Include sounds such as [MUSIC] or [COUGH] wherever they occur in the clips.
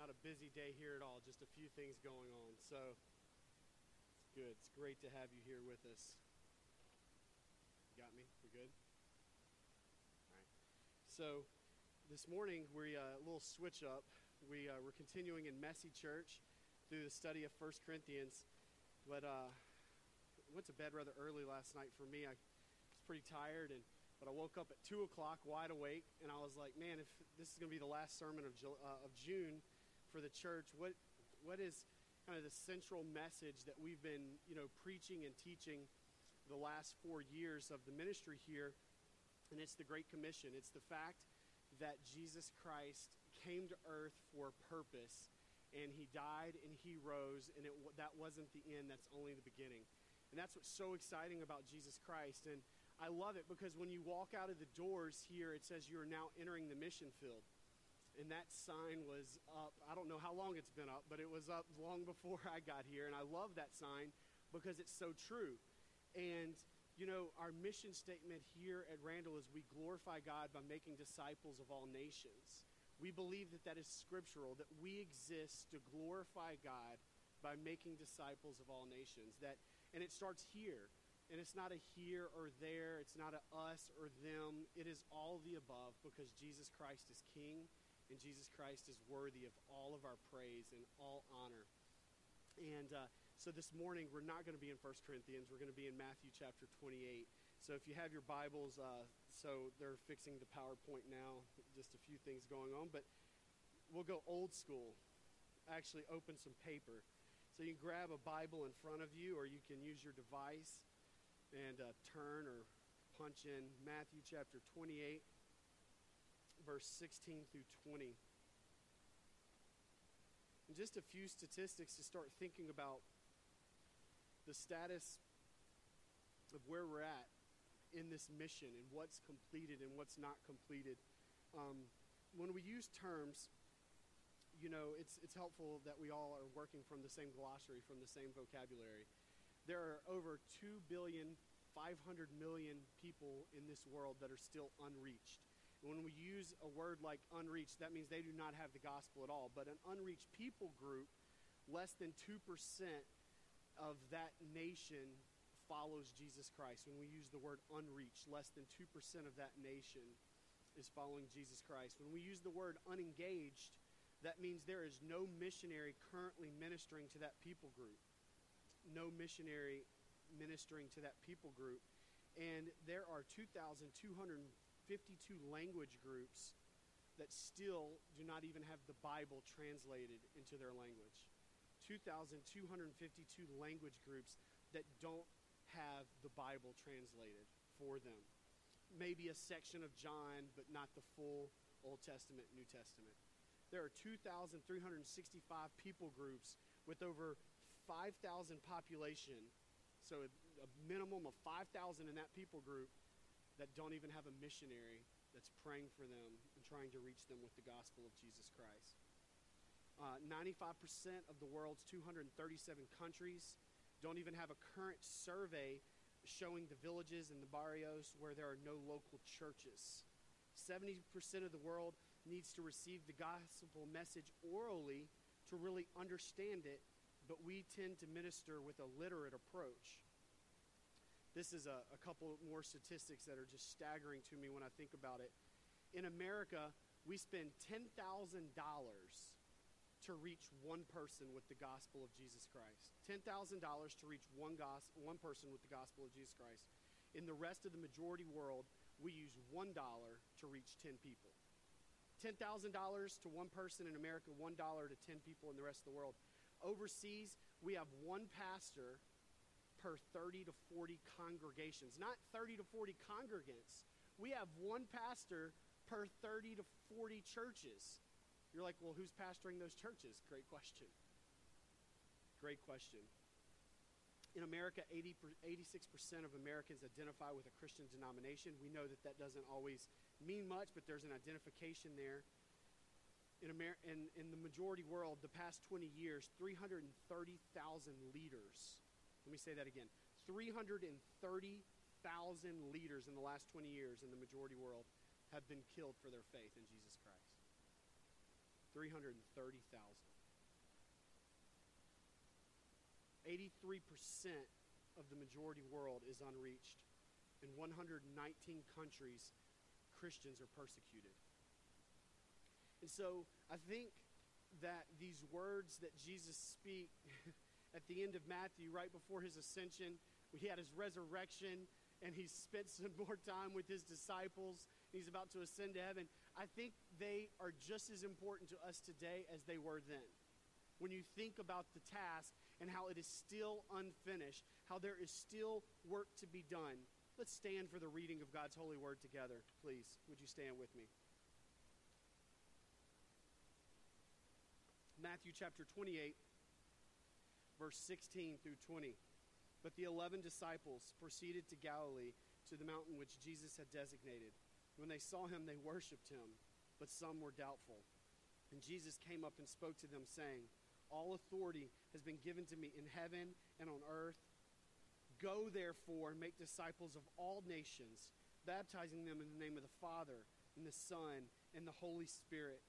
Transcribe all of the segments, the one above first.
not a busy day here at all, just a few things going on. So it's good. It's great to have you here with us. You got me? We're good? All right. So this morning, we uh, a little switch up. We, uh, we're continuing in Messy Church through the study of First Corinthians. But uh, went to bed rather early last night for me. I was pretty tired and but I woke up at 2 o'clock wide awake, and I was like, man, if this is going to be the last sermon of, uh, of June for the church, what, what is kind of the central message that we've been, you know, preaching and teaching the last four years of the ministry here? And it's the Great Commission. It's the fact that Jesus Christ came to earth for a purpose, and he died and he rose, and it, that wasn't the end, that's only the beginning. And that's what's so exciting about Jesus Christ. And I love it because when you walk out of the doors here, it says you are now entering the mission field. And that sign was up. I don't know how long it's been up, but it was up long before [LAUGHS] I got here. And I love that sign because it's so true. And, you know, our mission statement here at Randall is we glorify God by making disciples of all nations. We believe that that is scriptural, that we exist to glorify God by making disciples of all nations. That, and it starts here. And it's not a here or there, it's not a us or them. It is all the above because Jesus Christ is King and Jesus Christ is worthy of all of our praise and all honor. And uh, so this morning, we're not going to be in 1 Corinthians. We're going to be in Matthew chapter 28. So if you have your Bibles, uh, so they're fixing the PowerPoint now, just a few things going on. But we'll go old school. Actually, open some paper. So you can grab a Bible in front of you, or you can use your device and uh, turn or punch in Matthew chapter 28, verse 16 through 20. And just a few statistics to start thinking about the status of where we're at in this mission and what's completed and what's not completed. Um, when we use terms, you know, it's, it's helpful that we all are working from the same glossary, from the same vocabulary there are over 2 billion, 500 million people in this world that are still unreached. When we use a word like unreached, that means they do not have the gospel at all. But an unreached people group, less than 2% of that nation follows Jesus Christ. When we use the word unreached, less than 2% of that nation is following Jesus Christ. When we use the word unengaged, that means there is no missionary currently ministering to that people group no missionary ministering to that people group. And there are 2,252 language groups that still do not even have the Bible translated into their language. 2,252 language groups that don't have the Bible translated for them. Maybe a section of John, but not the full Old Testament, New Testament. There are 2,365 people groups with over 5,000 population, so a minimum of 5,000 in that people group that don't even have a missionary that's praying for them and trying to reach them with the gospel of Jesus Christ. Uh, 95% of the world's 237 countries don't even have a current survey showing the villages and the barrios where there are no local churches. 70% of the world needs to receive the gospel message orally to really understand it but we tend to minister with a literate approach. This is a, a couple more statistics that are just staggering to me when I think about it. In America, we spend $10,000 to reach one person with the gospel of Jesus Christ. $10,000 to reach one, one person with the gospel of Jesus Christ. In the rest of the majority world, we use $1 to reach 10 people. $10,000 to one person in America, $1 to 10 people in the rest of the world. Overseas, we have one pastor per 30 to 40 congregations, not 30 to 40 congregants. We have one pastor per 30 to 40 churches. You're like, well, who's pastoring those churches? Great question. Great question. In America, 80, 86% of Americans identify with a Christian denomination. We know that that doesn't always mean much, but there's an identification there in, Amer- in, in the majority world, the past 20 years, 330,000 leaders. Let me say that again 330,000 leaders in the last 20 years in the majority world have been killed for their faith in Jesus Christ. 330,000. 83% of the majority world is unreached. In 119 countries, Christians are persecuted. And so I think that these words that Jesus speak [LAUGHS] at the end of Matthew, right before his ascension, he had his resurrection, and he spent [LAUGHS] some more time with his disciples. He's about to ascend to heaven. I think they are just as important to us today as they were then. When you think about the task and how it is still unfinished, how there is still work to be done, let's stand for the reading of God's holy word together. Please, would you stand with me? Matthew chapter 28, verse 16 through 20. But the eleven disciples proceeded to Galilee, to the mountain which Jesus had designated. When they saw him, they worshipped him, but some were doubtful. And Jesus came up and spoke to them, saying, All authority has been given to me in heaven and on earth. Go, therefore, and make disciples of all nations, baptizing them in the name of the Father, and the Son, and the Holy Spirit,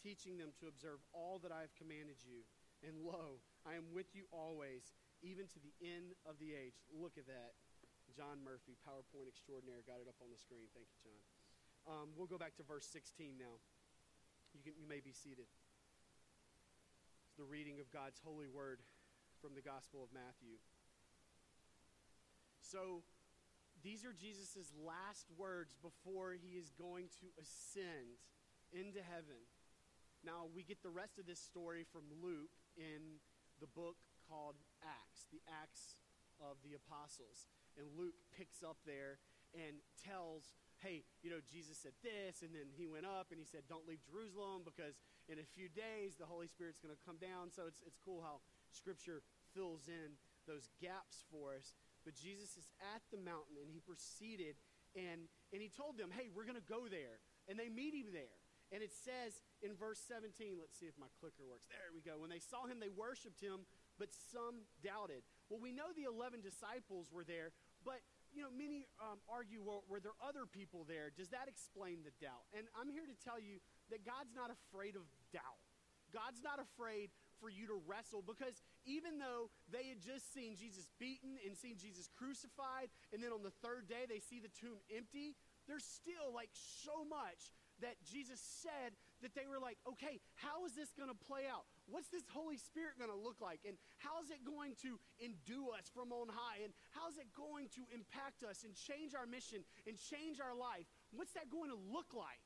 teaching them to observe all that I have commanded you. And lo, I am with you always, even to the end of the age. Look at that. John Murphy, PowerPoint extraordinaire, got it up on the screen. Thank you, John. Um, we'll go back to verse 16 now. You, can, you may be seated. It's the reading of God's holy word from the Gospel of Matthew. So, these are Jesus' last words before he is going to ascend into heaven. Now, we get the rest of this story from Luke in the book called Acts, the Acts of the Apostles. And Luke picks up there and tells, hey, you know, Jesus said this, and then he went up and he said, don't leave Jerusalem because in a few days the Holy Spirit's going to come down. So it's, it's cool how Scripture fills in those gaps for us. But Jesus is at the mountain and he proceeded and, and he told them, hey, we're going to go there. And they meet him there. And it says in verse 17, let's see if my clicker works. There we go. When they saw him, they worshiped him, but some doubted. Well, we know the 11 disciples were there, but you know, many um, argue, well, were there other people there? Does that explain the doubt? And I'm here to tell you that God's not afraid of doubt. God's not afraid for you to wrestle because even though they had just seen Jesus beaten and seen Jesus crucified, and then on the third day they see the tomb empty, there's still like so much that Jesus said that they were like, okay, how is this going to play out? What's this Holy Spirit going to look like? And how is it going to endue us from on high? And how is it going to impact us and change our mission and change our life? What's that going to look like?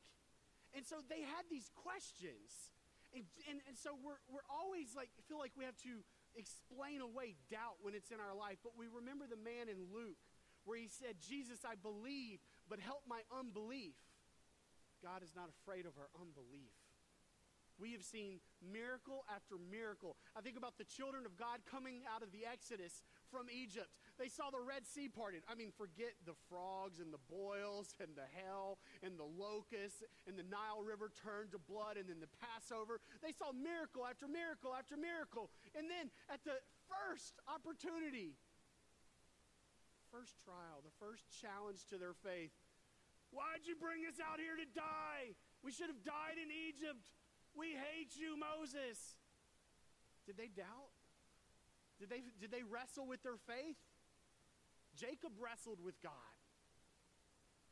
And so they had these questions. And, and, and so we're, we're always like, feel like we have to explain away doubt when it's in our life. But we remember the man in Luke where he said, Jesus, I believe, but help my unbelief. God is not afraid of our unbelief. We have seen miracle after miracle. I think about the children of God coming out of the Exodus from Egypt. They saw the Red Sea parted. I mean, forget the frogs and the boils and the hell and the locusts and the Nile River turned to blood and then the Passover. They saw miracle after miracle after miracle. And then at the first opportunity, first trial, the first challenge to their faith, Why'd you bring us out here to die? We should have died in Egypt. We hate you, Moses. Did they doubt? Did they, did they wrestle with their faith? Jacob wrestled with God.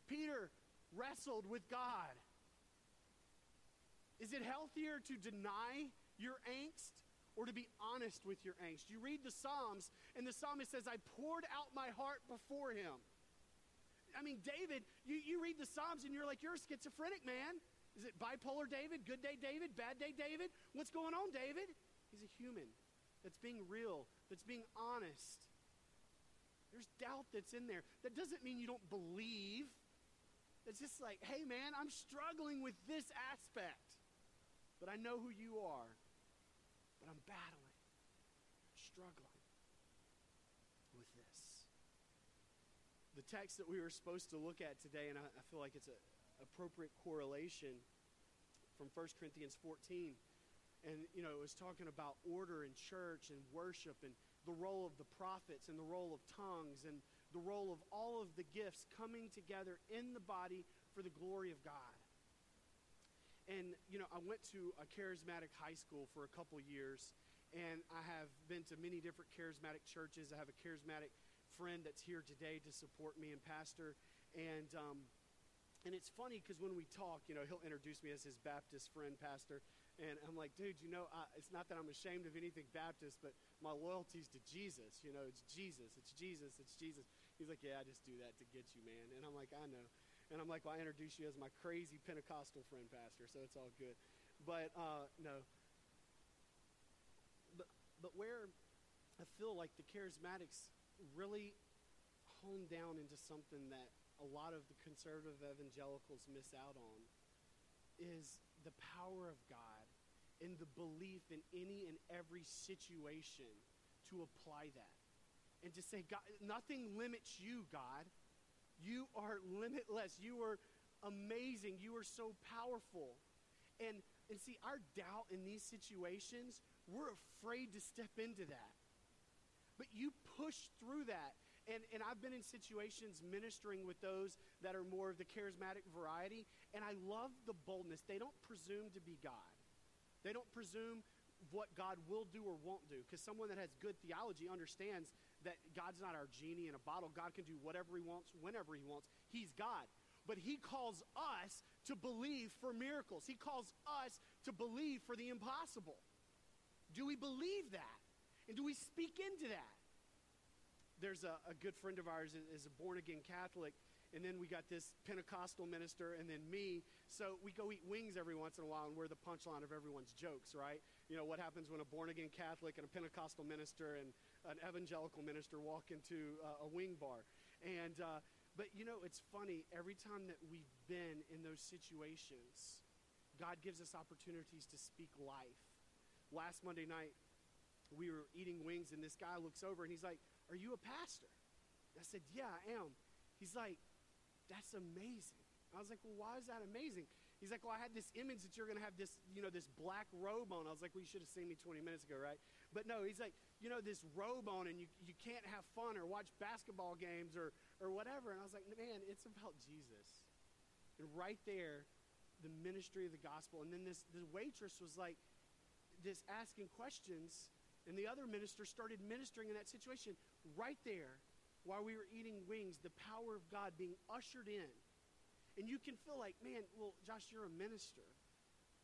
Peter wrestled with God. Is it healthier to deny your angst or to be honest with your angst? You read the Psalms, and the psalmist says, I poured out my heart before him. I mean, David, you, you read the Psalms and you're like, you're a schizophrenic man. Is it bipolar David, good day David, bad day David? What's going on, David? He's a human that's being real, that's being honest. There's doubt that's in there. That doesn't mean you don't believe. It's just like, hey, man, I'm struggling with this aspect, but I know who you are, but I'm battling, struggling. the text that we were supposed to look at today, and I, I feel like it's an appropriate correlation from 1 Corinthians 14. And, you know, it was talking about order in church and worship and the role of the prophets and the role of tongues and the role of all of the gifts coming together in the body for the glory of God. and you know, I went to a charismatic high school for a couple years, and I have been to many different charismatic churches. I have a charismatic friend that's here today to support me and pastor, and um, and it's funny because when we talk, you know, he'll introduce me as his Baptist friend, pastor, and I'm like, dude, you know, I, it's not that I'm ashamed of anything Baptist, but my loyalty's to Jesus. You know, it's Jesus, it's Jesus, it's Jesus. He's like, yeah, I just do that to get you, man. And I'm like, I know. And I'm like, well, I introduce you as my crazy Pentecostal friend, pastor, so it's all good. But uh, no. But but where I feel like the charismatics really hone down into something that a lot of the conservative evangelicals miss out on is the power of God and the belief in any and every situation to apply that. And to say, God, nothing limits you, God. You are limitless. You are amazing. You are so powerful. And, and see, our doubt in these situations, we're afraid to step into that. But you push through that. And, and I've been in situations ministering with those that are more of the charismatic variety, and I love the boldness. They don't presume to be God, they don't presume what God will do or won't do. Because someone that has good theology understands that God's not our genie in a bottle. God can do whatever He wants, whenever He wants. He's God. But He calls us to believe for miracles, He calls us to believe for the impossible. Do we believe that? And do we speak into that? There's a, a good friend of ours is a born again Catholic, and then we got this Pentecostal minister, and then me. So we go eat wings every once in a while, and we're the punchline of everyone's jokes, right? You know, what happens when a born again Catholic and a Pentecostal minister and an evangelical minister walk into uh, a wing bar? And, uh, but you know, it's funny, every time that we've been in those situations, God gives us opportunities to speak life. Last Monday night, we were eating wings, and this guy looks over and he's like, Are you a pastor? I said, Yeah, I am. He's like, that's amazing. I was like, well, why is that amazing? He's like, well, I had this image that you're going to have this, you know, this black robe on. I was like, well, you should have seen me 20 minutes ago, right? But no, he's like, you know, this robe on and you, you can't have fun or watch basketball games or, or whatever. And I was like, man, it's about Jesus. And right there, the ministry of the gospel. And then this, this waitress was like, this asking questions. And the other minister started ministering in that situation right there while we were eating wings, the power of God being ushered in. And you can feel like, man, well, Josh, you're a minister.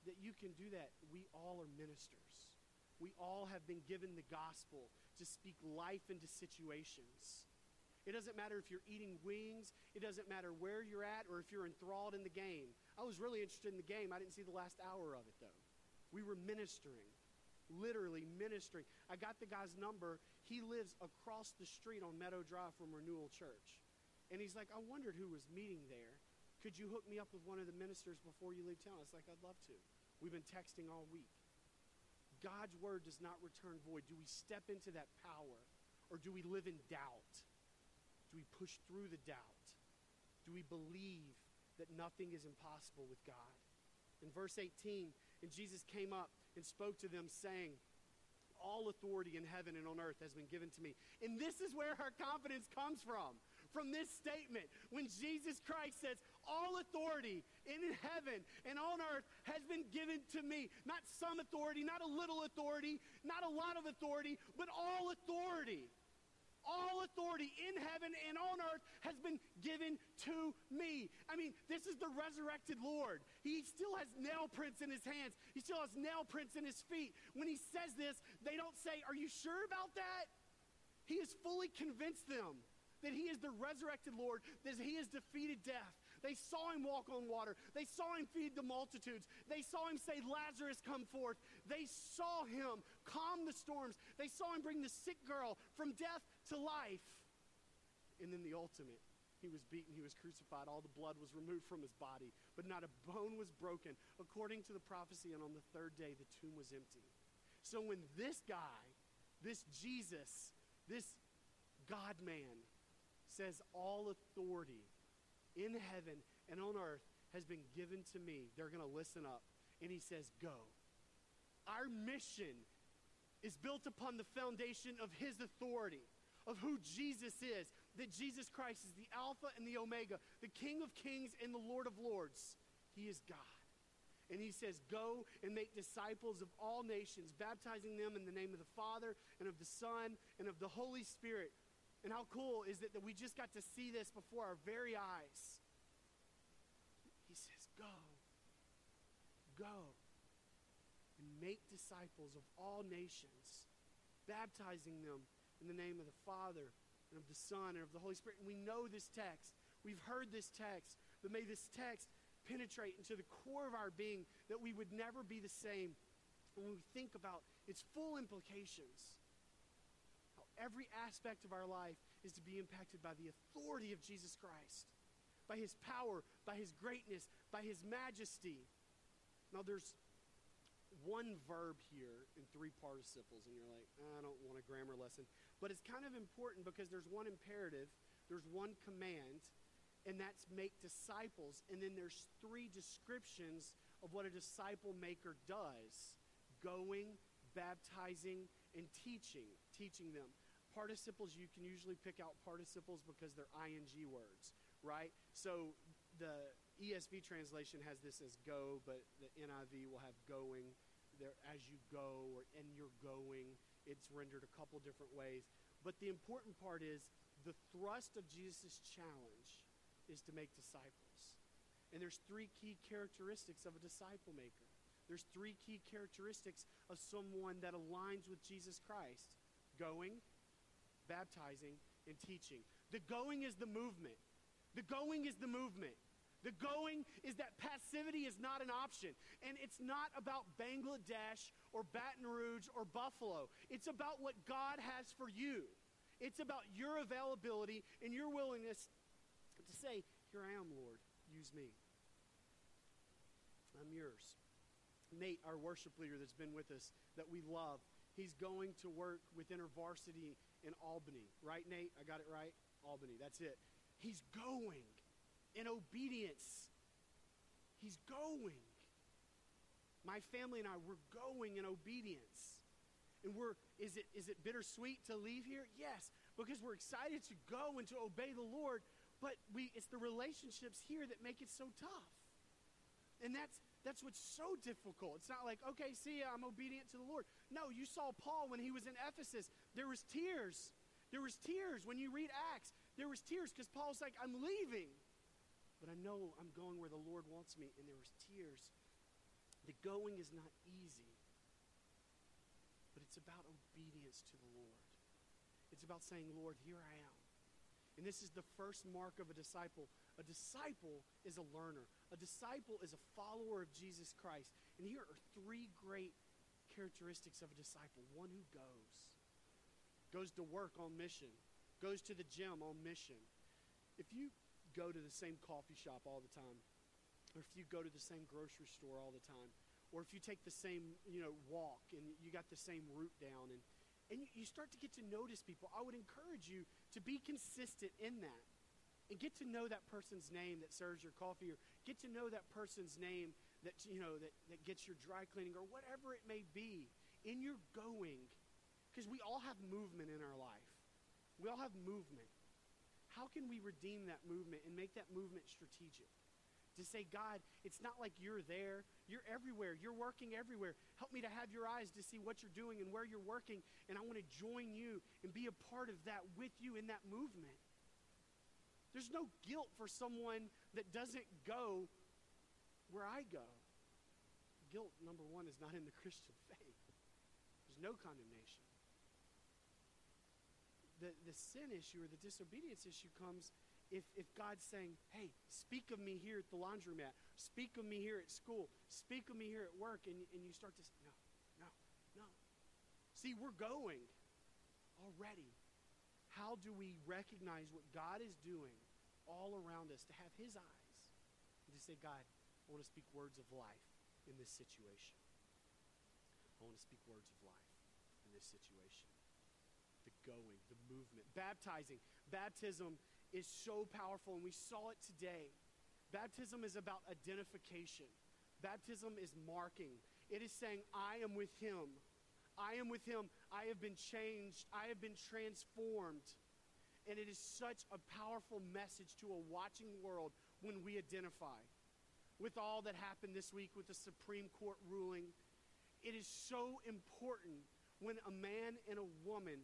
That you can do that. We all are ministers. We all have been given the gospel to speak life into situations. It doesn't matter if you're eating wings, it doesn't matter where you're at, or if you're enthralled in the game. I was really interested in the game. I didn't see the last hour of it, though. We were ministering literally ministering. I got the guy's number. He lives across the street on Meadow Drive from Renewal Church. And he's like, I wondered who was meeting there. Could you hook me up with one of the ministers before you leave town? It's like, I'd love to. We've been texting all week. God's word does not return void. Do we step into that power or do we live in doubt? Do we push through the doubt? Do we believe that nothing is impossible with God? In verse 18, and Jesus came up and spoke to them, saying, All authority in heaven and on earth has been given to me. And this is where our confidence comes from. From this statement, when Jesus Christ says, All authority in heaven and on earth has been given to me. Not some authority, not a little authority, not a lot of authority, but all authority. All authority in heaven and on earth has been given to me. I mean, this is the resurrected Lord. He still has nail prints in his hands, he still has nail prints in his feet. When he says this, they don't say, Are you sure about that? He has fully convinced them that he is the resurrected Lord, that he has defeated death. They saw him walk on water. They saw him feed the multitudes. They saw him say, Lazarus, come forth. They saw him calm the storms. They saw him bring the sick girl from death to life. And then the ultimate. He was beaten, he was crucified, all the blood was removed from his body, but not a bone was broken, according to the prophecy. And on the third day, the tomb was empty. So when this guy, this Jesus, this God man, says, All authority in heaven and on earth has been given to me. They're going to listen up. And he says, Go. Our mission is built upon the foundation of his authority, of who Jesus is, that Jesus Christ is the Alpha and the Omega, the King of kings and the Lord of lords. He is God. And he says, Go and make disciples of all nations, baptizing them in the name of the Father and of the Son and of the Holy Spirit. And how cool is it that we just got to see this before our very eyes? He says, Go, go, and make disciples of all nations, baptizing them in the name of the Father and of the Son and of the Holy Spirit. And we know this text. We've heard this text. But may this text penetrate into the core of our being that we would never be the same when we think about its full implications. How every aspect of our life is to be impacted by the authority of Jesus Christ, by his power, by his greatness, by his majesty. Now, there's one verb here in three participles, and you're like, I don't want a grammar lesson. But it's kind of important because there's one imperative, there's one command, and that's make disciples. And then there's three descriptions of what a disciple maker does going, baptizing, and teaching, teaching them. Participles, you can usually pick out participles because they're ing words, right? So the ESV translation has this as go, but the NIV will have going there as you go or and you're going. It's rendered a couple different ways. But the important part is the thrust of Jesus' challenge is to make disciples. And there's three key characteristics of a disciple maker. There's three key characteristics of someone that aligns with Jesus Christ going, baptizing, and teaching. The going is the movement. The going is the movement. The going is that passivity is not an option. And it's not about Bangladesh or Baton Rouge or Buffalo. It's about what God has for you. It's about your availability and your willingness to say, Here I am, Lord, use me. I'm yours. Nate, our worship leader that's been with us, that we love, he's going to work with InterVarsity in Albany. Right, Nate? I got it right? Albany, that's it. He's going in obedience. He's going. My family and I, we're going in obedience. And we're, is it, is it bittersweet to leave here? Yes, because we're excited to go and to obey the Lord, but we, it's the relationships here that make it so tough. And that's, that's what's so difficult. It's not like, okay, see, I'm obedient to the Lord. No, you saw Paul when he was in Ephesus. There was tears. There was tears when you read Acts. There was tears because Paul's like, I'm leaving. But I know I'm going where the Lord wants me. And there was tears. The going is not easy. But it's about obedience to the Lord. It's about saying, Lord, here I am. And this is the first mark of a disciple. A disciple is a learner, a disciple is a follower of Jesus Christ. And here are three great characteristics of a disciple one who goes, goes to work on mission, goes to the gym on mission. If you go to the same coffee shop all the time, or if you go to the same grocery store all the time, or if you take the same you know walk and you got the same route down and and you, start to get to notice people. I would encourage you to be consistent in that and get to know that person's name that serves your coffee or get to know that person's name that you know that, that gets your dry cleaning or whatever it may be in your going because we all have movement in our life we all have movement how can we redeem that movement and make that movement strategic to say, God, it's not like you're there. You're everywhere. You're working everywhere. Help me to have your eyes to see what you're doing and where you're working. And I want to join you and be a part of that with you in that movement. There's no guilt for someone that doesn't go where I go. Guilt, number one, is not in the [LAUGHS] Christian faith. There's no condemnation. The, the sin issue or the disobedience issue comes if, if God's saying, hey, speak of me here at the laundromat, speak of me here at school, speak of me here at work, and, and you start to say, no, no, no. See, we're going already. How do we recognize what God is doing all around us to have His eyes and to say, God, I want to speak words of life in this situation? I want to speak words of life in this situation. Going, the movement, baptizing. Baptism is so powerful, and we saw it today. Baptism is about identification, baptism is marking. It is saying, I am with him. I am with him. I have been changed. I have been transformed. And it is such a powerful message to a watching world when we identify. with all that happened this week with the Supreme Court ruling. It is so important when a man and a woman,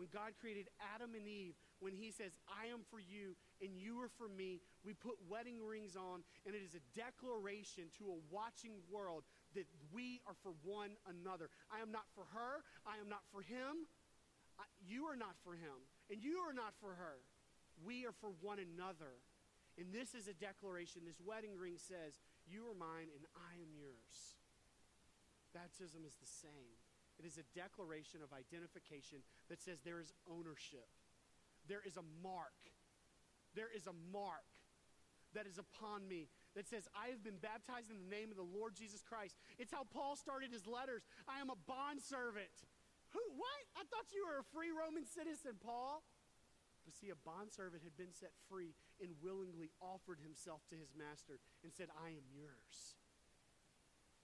when God created Adam and Eve, when He says, I am for you and you are for me, we put wedding rings on, and it is a declaration to a watching world that we are for one another. I am not for her, I am not for him, I, you are not for him, and you are not for her. We are for one another. And this is a declaration. This wedding ring says, You are mine and I am yours. Baptism is the same. It is a declaration of identification that says there is ownership. There is a mark. There is a mark that is upon me that says, I have been baptized in the name of the Lord Jesus Christ. It's how Paul started his letters. I am a bondservant. Who? What? I thought you were a free Roman citizen, Paul. But see, a bondservant had been set free and willingly offered himself to his master and said, I am yours.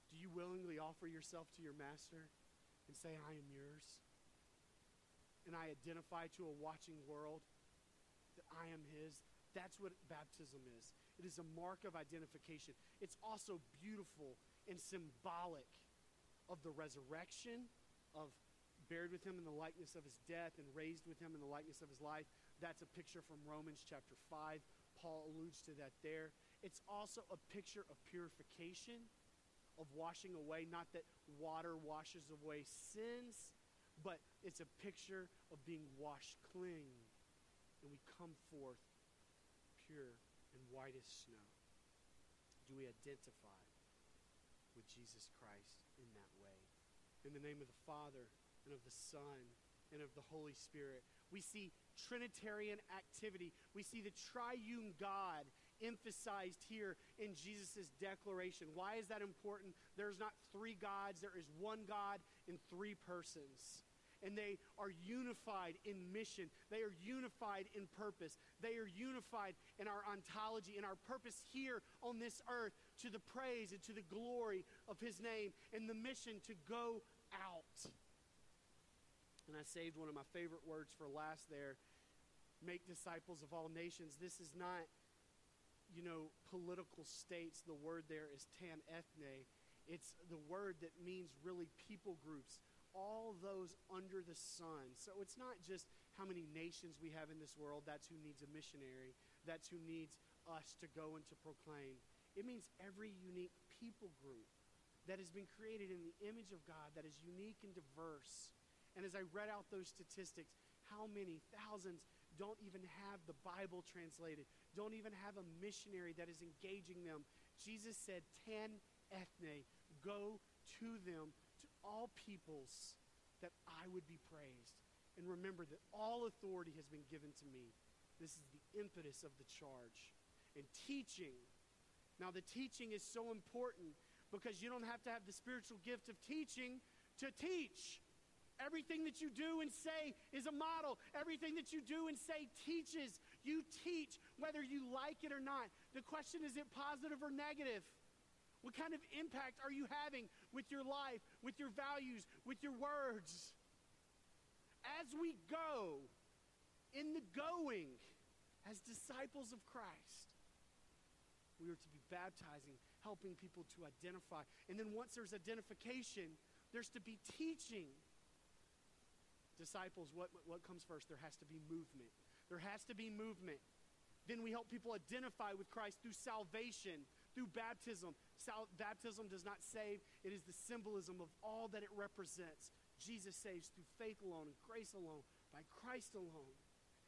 Do you willingly offer yourself to your master? And say, I am yours. And I identify to a watching world that I am his. That's what baptism is. It is a mark of identification. It's also beautiful and symbolic of the resurrection, of buried with him in the likeness of his death and raised with him in the likeness of his life. That's a picture from Romans chapter 5. Paul alludes to that there. It's also a picture of purification of washing away. Not that water washes away sins, but it's a picture of being washed clean. And we come forth pure and white as snow. Do we identify with Jesus Christ in that way? In the name of the Father and of the Son and of the Holy Spirit. We see Trinitarian activity. We see the triune God emphasized here in Jesus' declaration. Why is that important? There's not three gods, there is one God in three persons. And they are unified in mission. They are unified in purpose. They are unified in our ontology, in our purpose here on this earth to the praise and to the glory of His name, and the mission to go out. And I saved one of my favorite words for last there make disciples of all nations. This is not you know, political states, the word there is tan ethne. It's the word that means really people groups, all those under the sun. So it's not just how many nations we have in this world, that's who needs a missionary, that's who needs us to go and to proclaim. It means every unique people group that has been created in the image of God, that is unique and diverse. And as I read out those statistics, how many thousands don't even have the Bible translated, don't even have a missionary that is engaging them. Jesus said, Tan ethne, go to them, to all peoples, that I would be praised. And remember that all authority has been given to me. This is the impetus of the charge. And teaching. Now, the teaching is so important because you don't have to have the spiritual gift of teaching to teach. Everything that you do and say is a model. Everything that you do and say teaches. You teach whether you like it or not. The question is it positive or negative? What kind of impact are you having with your life, with your values, with your words? As we go, in the going, as disciples of Christ, we are to be baptizing, helping people to identify. And then once there's identification, there's to be teaching disciples, what, what comes first? There has to be movement. There has to be movement. Then we help people identify with Christ through salvation, through baptism. Sal- baptism does not save, it is the symbolism of all that it represents. Jesus saves through faith alone and grace alone, by Christ alone.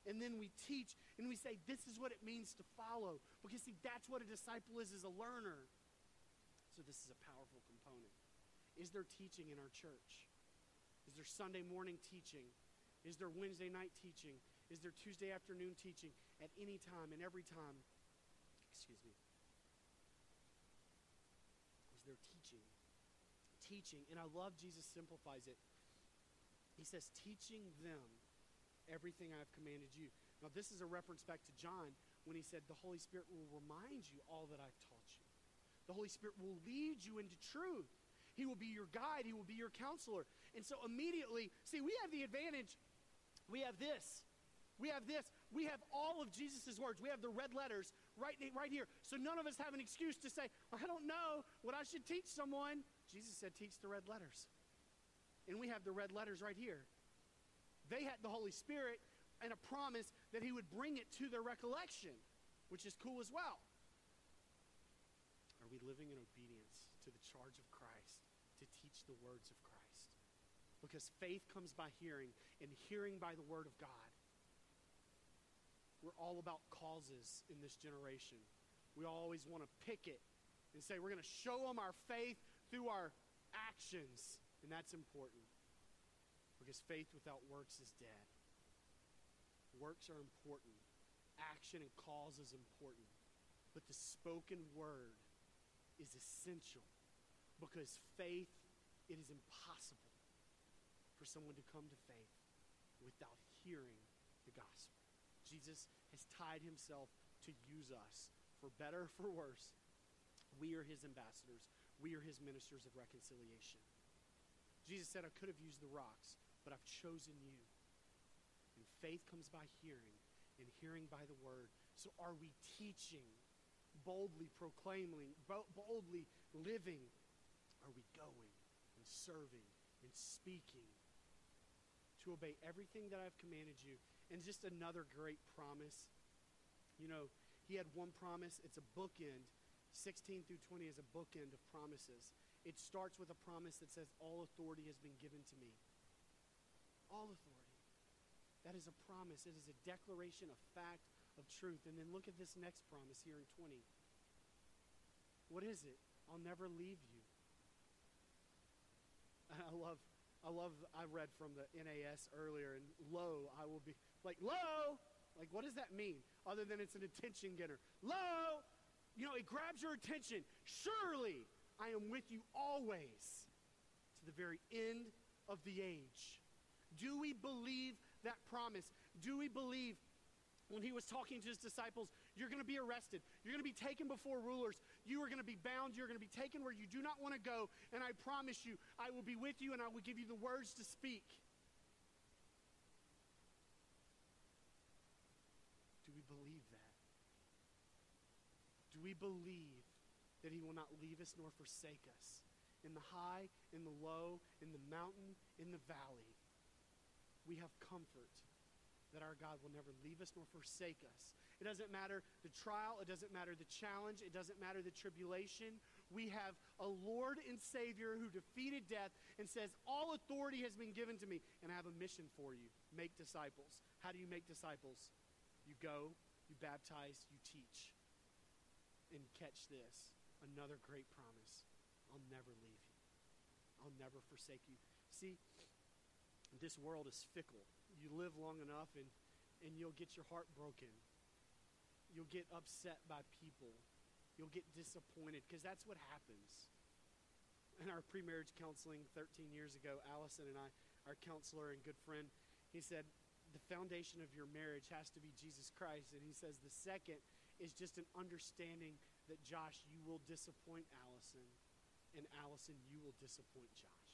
And then we teach and we say, this is what it means to follow. Because, see, that's what a disciple is, is a learner. So, this is a powerful component. Is there teaching in our church? Is there Sunday morning teaching? Is there Wednesday night teaching? Is there Tuesday afternoon teaching at any time and every time? Excuse me. Is there teaching? Teaching. And I love Jesus simplifies it. He says, teaching them everything I have commanded you. Now, this is a reference back to John when he said, The Holy Spirit will remind you all that I've taught you. The Holy Spirit will lead you into truth. He will be your guide, He will be your counselor. And so immediately, see, we have the advantage. We have this. We have this. we have all of Jesus' words. We have the red letters right, right here. So none of us have an excuse to say, I don't know what I should teach someone. Jesus said, teach the red letters. And we have the red letters right here. They had the Holy Spirit and a promise that He would bring it to their recollection, which is cool as well. Are we living in obedience to the charge of Christ to teach the words of Christ? Because faith comes by hearing, and hearing by the Word of God. We're all about causes in this generation. We always want to pick it and say we're going to show them our faith through our actions. And that's important because faith without works is dead. Works are important, action and cause is important. But the spoken word is essential because faith, it is impossible for someone to come to faith without hearing the gospel. Jesus has tied himself to use us for better or for worse. We are his ambassadors, we are his ministers of reconciliation. Jesus said, I could have used the rocks, but I've chosen you. And faith comes by hearing, and hearing by the word. So are we teaching, boldly proclaiming, boldly living? Are we going and serving and speaking obey everything that I've commanded you and just another great promise. You know, he had one promise, it's a bookend. 16 through 20 is a bookend of promises. It starts with a promise that says, All authority has been given to me. All authority. That is a promise. It is a declaration of fact, of truth. And then look at this next promise here in 20. What is it? I'll never leave you. [LAUGHS] I love I love, I read from the NAS earlier, and lo, I will be, like, lo, like, what does that mean? Other than it's an attention getter. Lo, you know, it grabs your attention. Surely I am with you always to the very end of the age. Do we believe that promise? Do we believe when he was talking to his disciples, you're going to be arrested. You're going to be taken before rulers. You are going to be bound. You're going to be taken where you do not want to go. And I promise you, I will be with you and I will give you the words to speak. Do we believe that? Do we believe that he will not leave us nor forsake us? In the high, in the low, in the mountain, in the valley, we have comfort that our God will never leave us nor forsake us. It doesn't matter the trial, it doesn't matter the challenge, it doesn't matter the tribulation. We have a Lord and Savior who defeated death and says, All authority has been given to me, and I have a mission for you make disciples. How do you make disciples? You go, you baptize, you teach. And catch this another great promise I'll never leave you, I'll never forsake you. See, this world is fickle you live long enough and, and you'll get your heart broken. You'll get upset by people. You'll get disappointed because that's what happens. In our pre marriage counseling 13 years ago, Allison and I, our counselor and good friend, he said, the foundation of your marriage has to be Jesus Christ. And he says the second is just an understanding that, Josh, you will disappoint Allison, and Allison, you will disappoint Josh.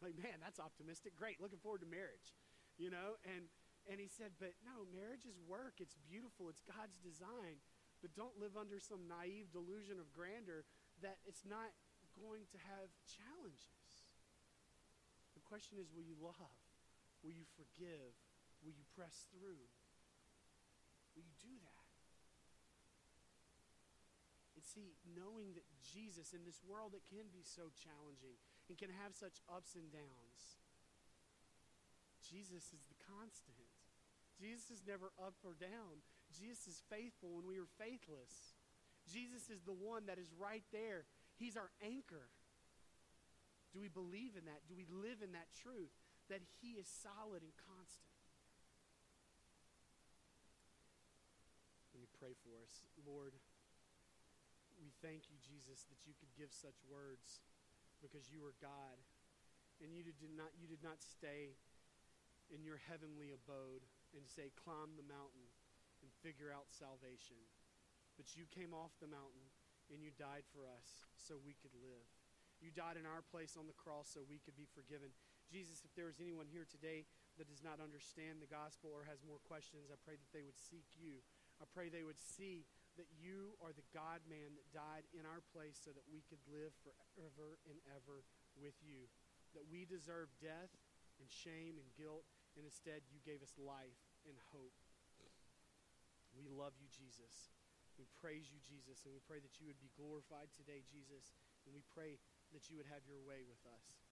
Like, man, that's optimistic. Great. Looking forward to marriage you know? And, and he said, but no, marriage is work. It's beautiful. It's God's design. But don't live under some naive delusion of grandeur that it's not going to have challenges. The question is, will you love? Will you forgive? Will you press through? Will you do that? And see, knowing that Jesus in this world that can be so challenging and can have such ups and downs, Jesus is the constant. Jesus is never up or down. Jesus is faithful when we are faithless. Jesus is the one that is right there. He's our anchor. Do we believe in that? Do we live in that truth that He is solid and constant? Let me pray for us. Lord, we thank you, Jesus, that you could give such words because you are God. And you did not, you did not stay in your heavenly abode and say, climb the mountain and figure out salvation. But you came off the mountain and you died for us so we could live. You died in our place on the cross so we could be forgiven. Jesus, if there is anyone here today that does not understand the gospel or has more questions, I pray that they would seek you. I pray they would see that you are the God man that died in our place so that we could live forever and ever with you. That we deserve death and shame and guilt, and instead you gave us life and hope. We love you, Jesus. We praise you, Jesus, and we pray that you would be glorified today, Jesus, and we pray that you would have your way with us.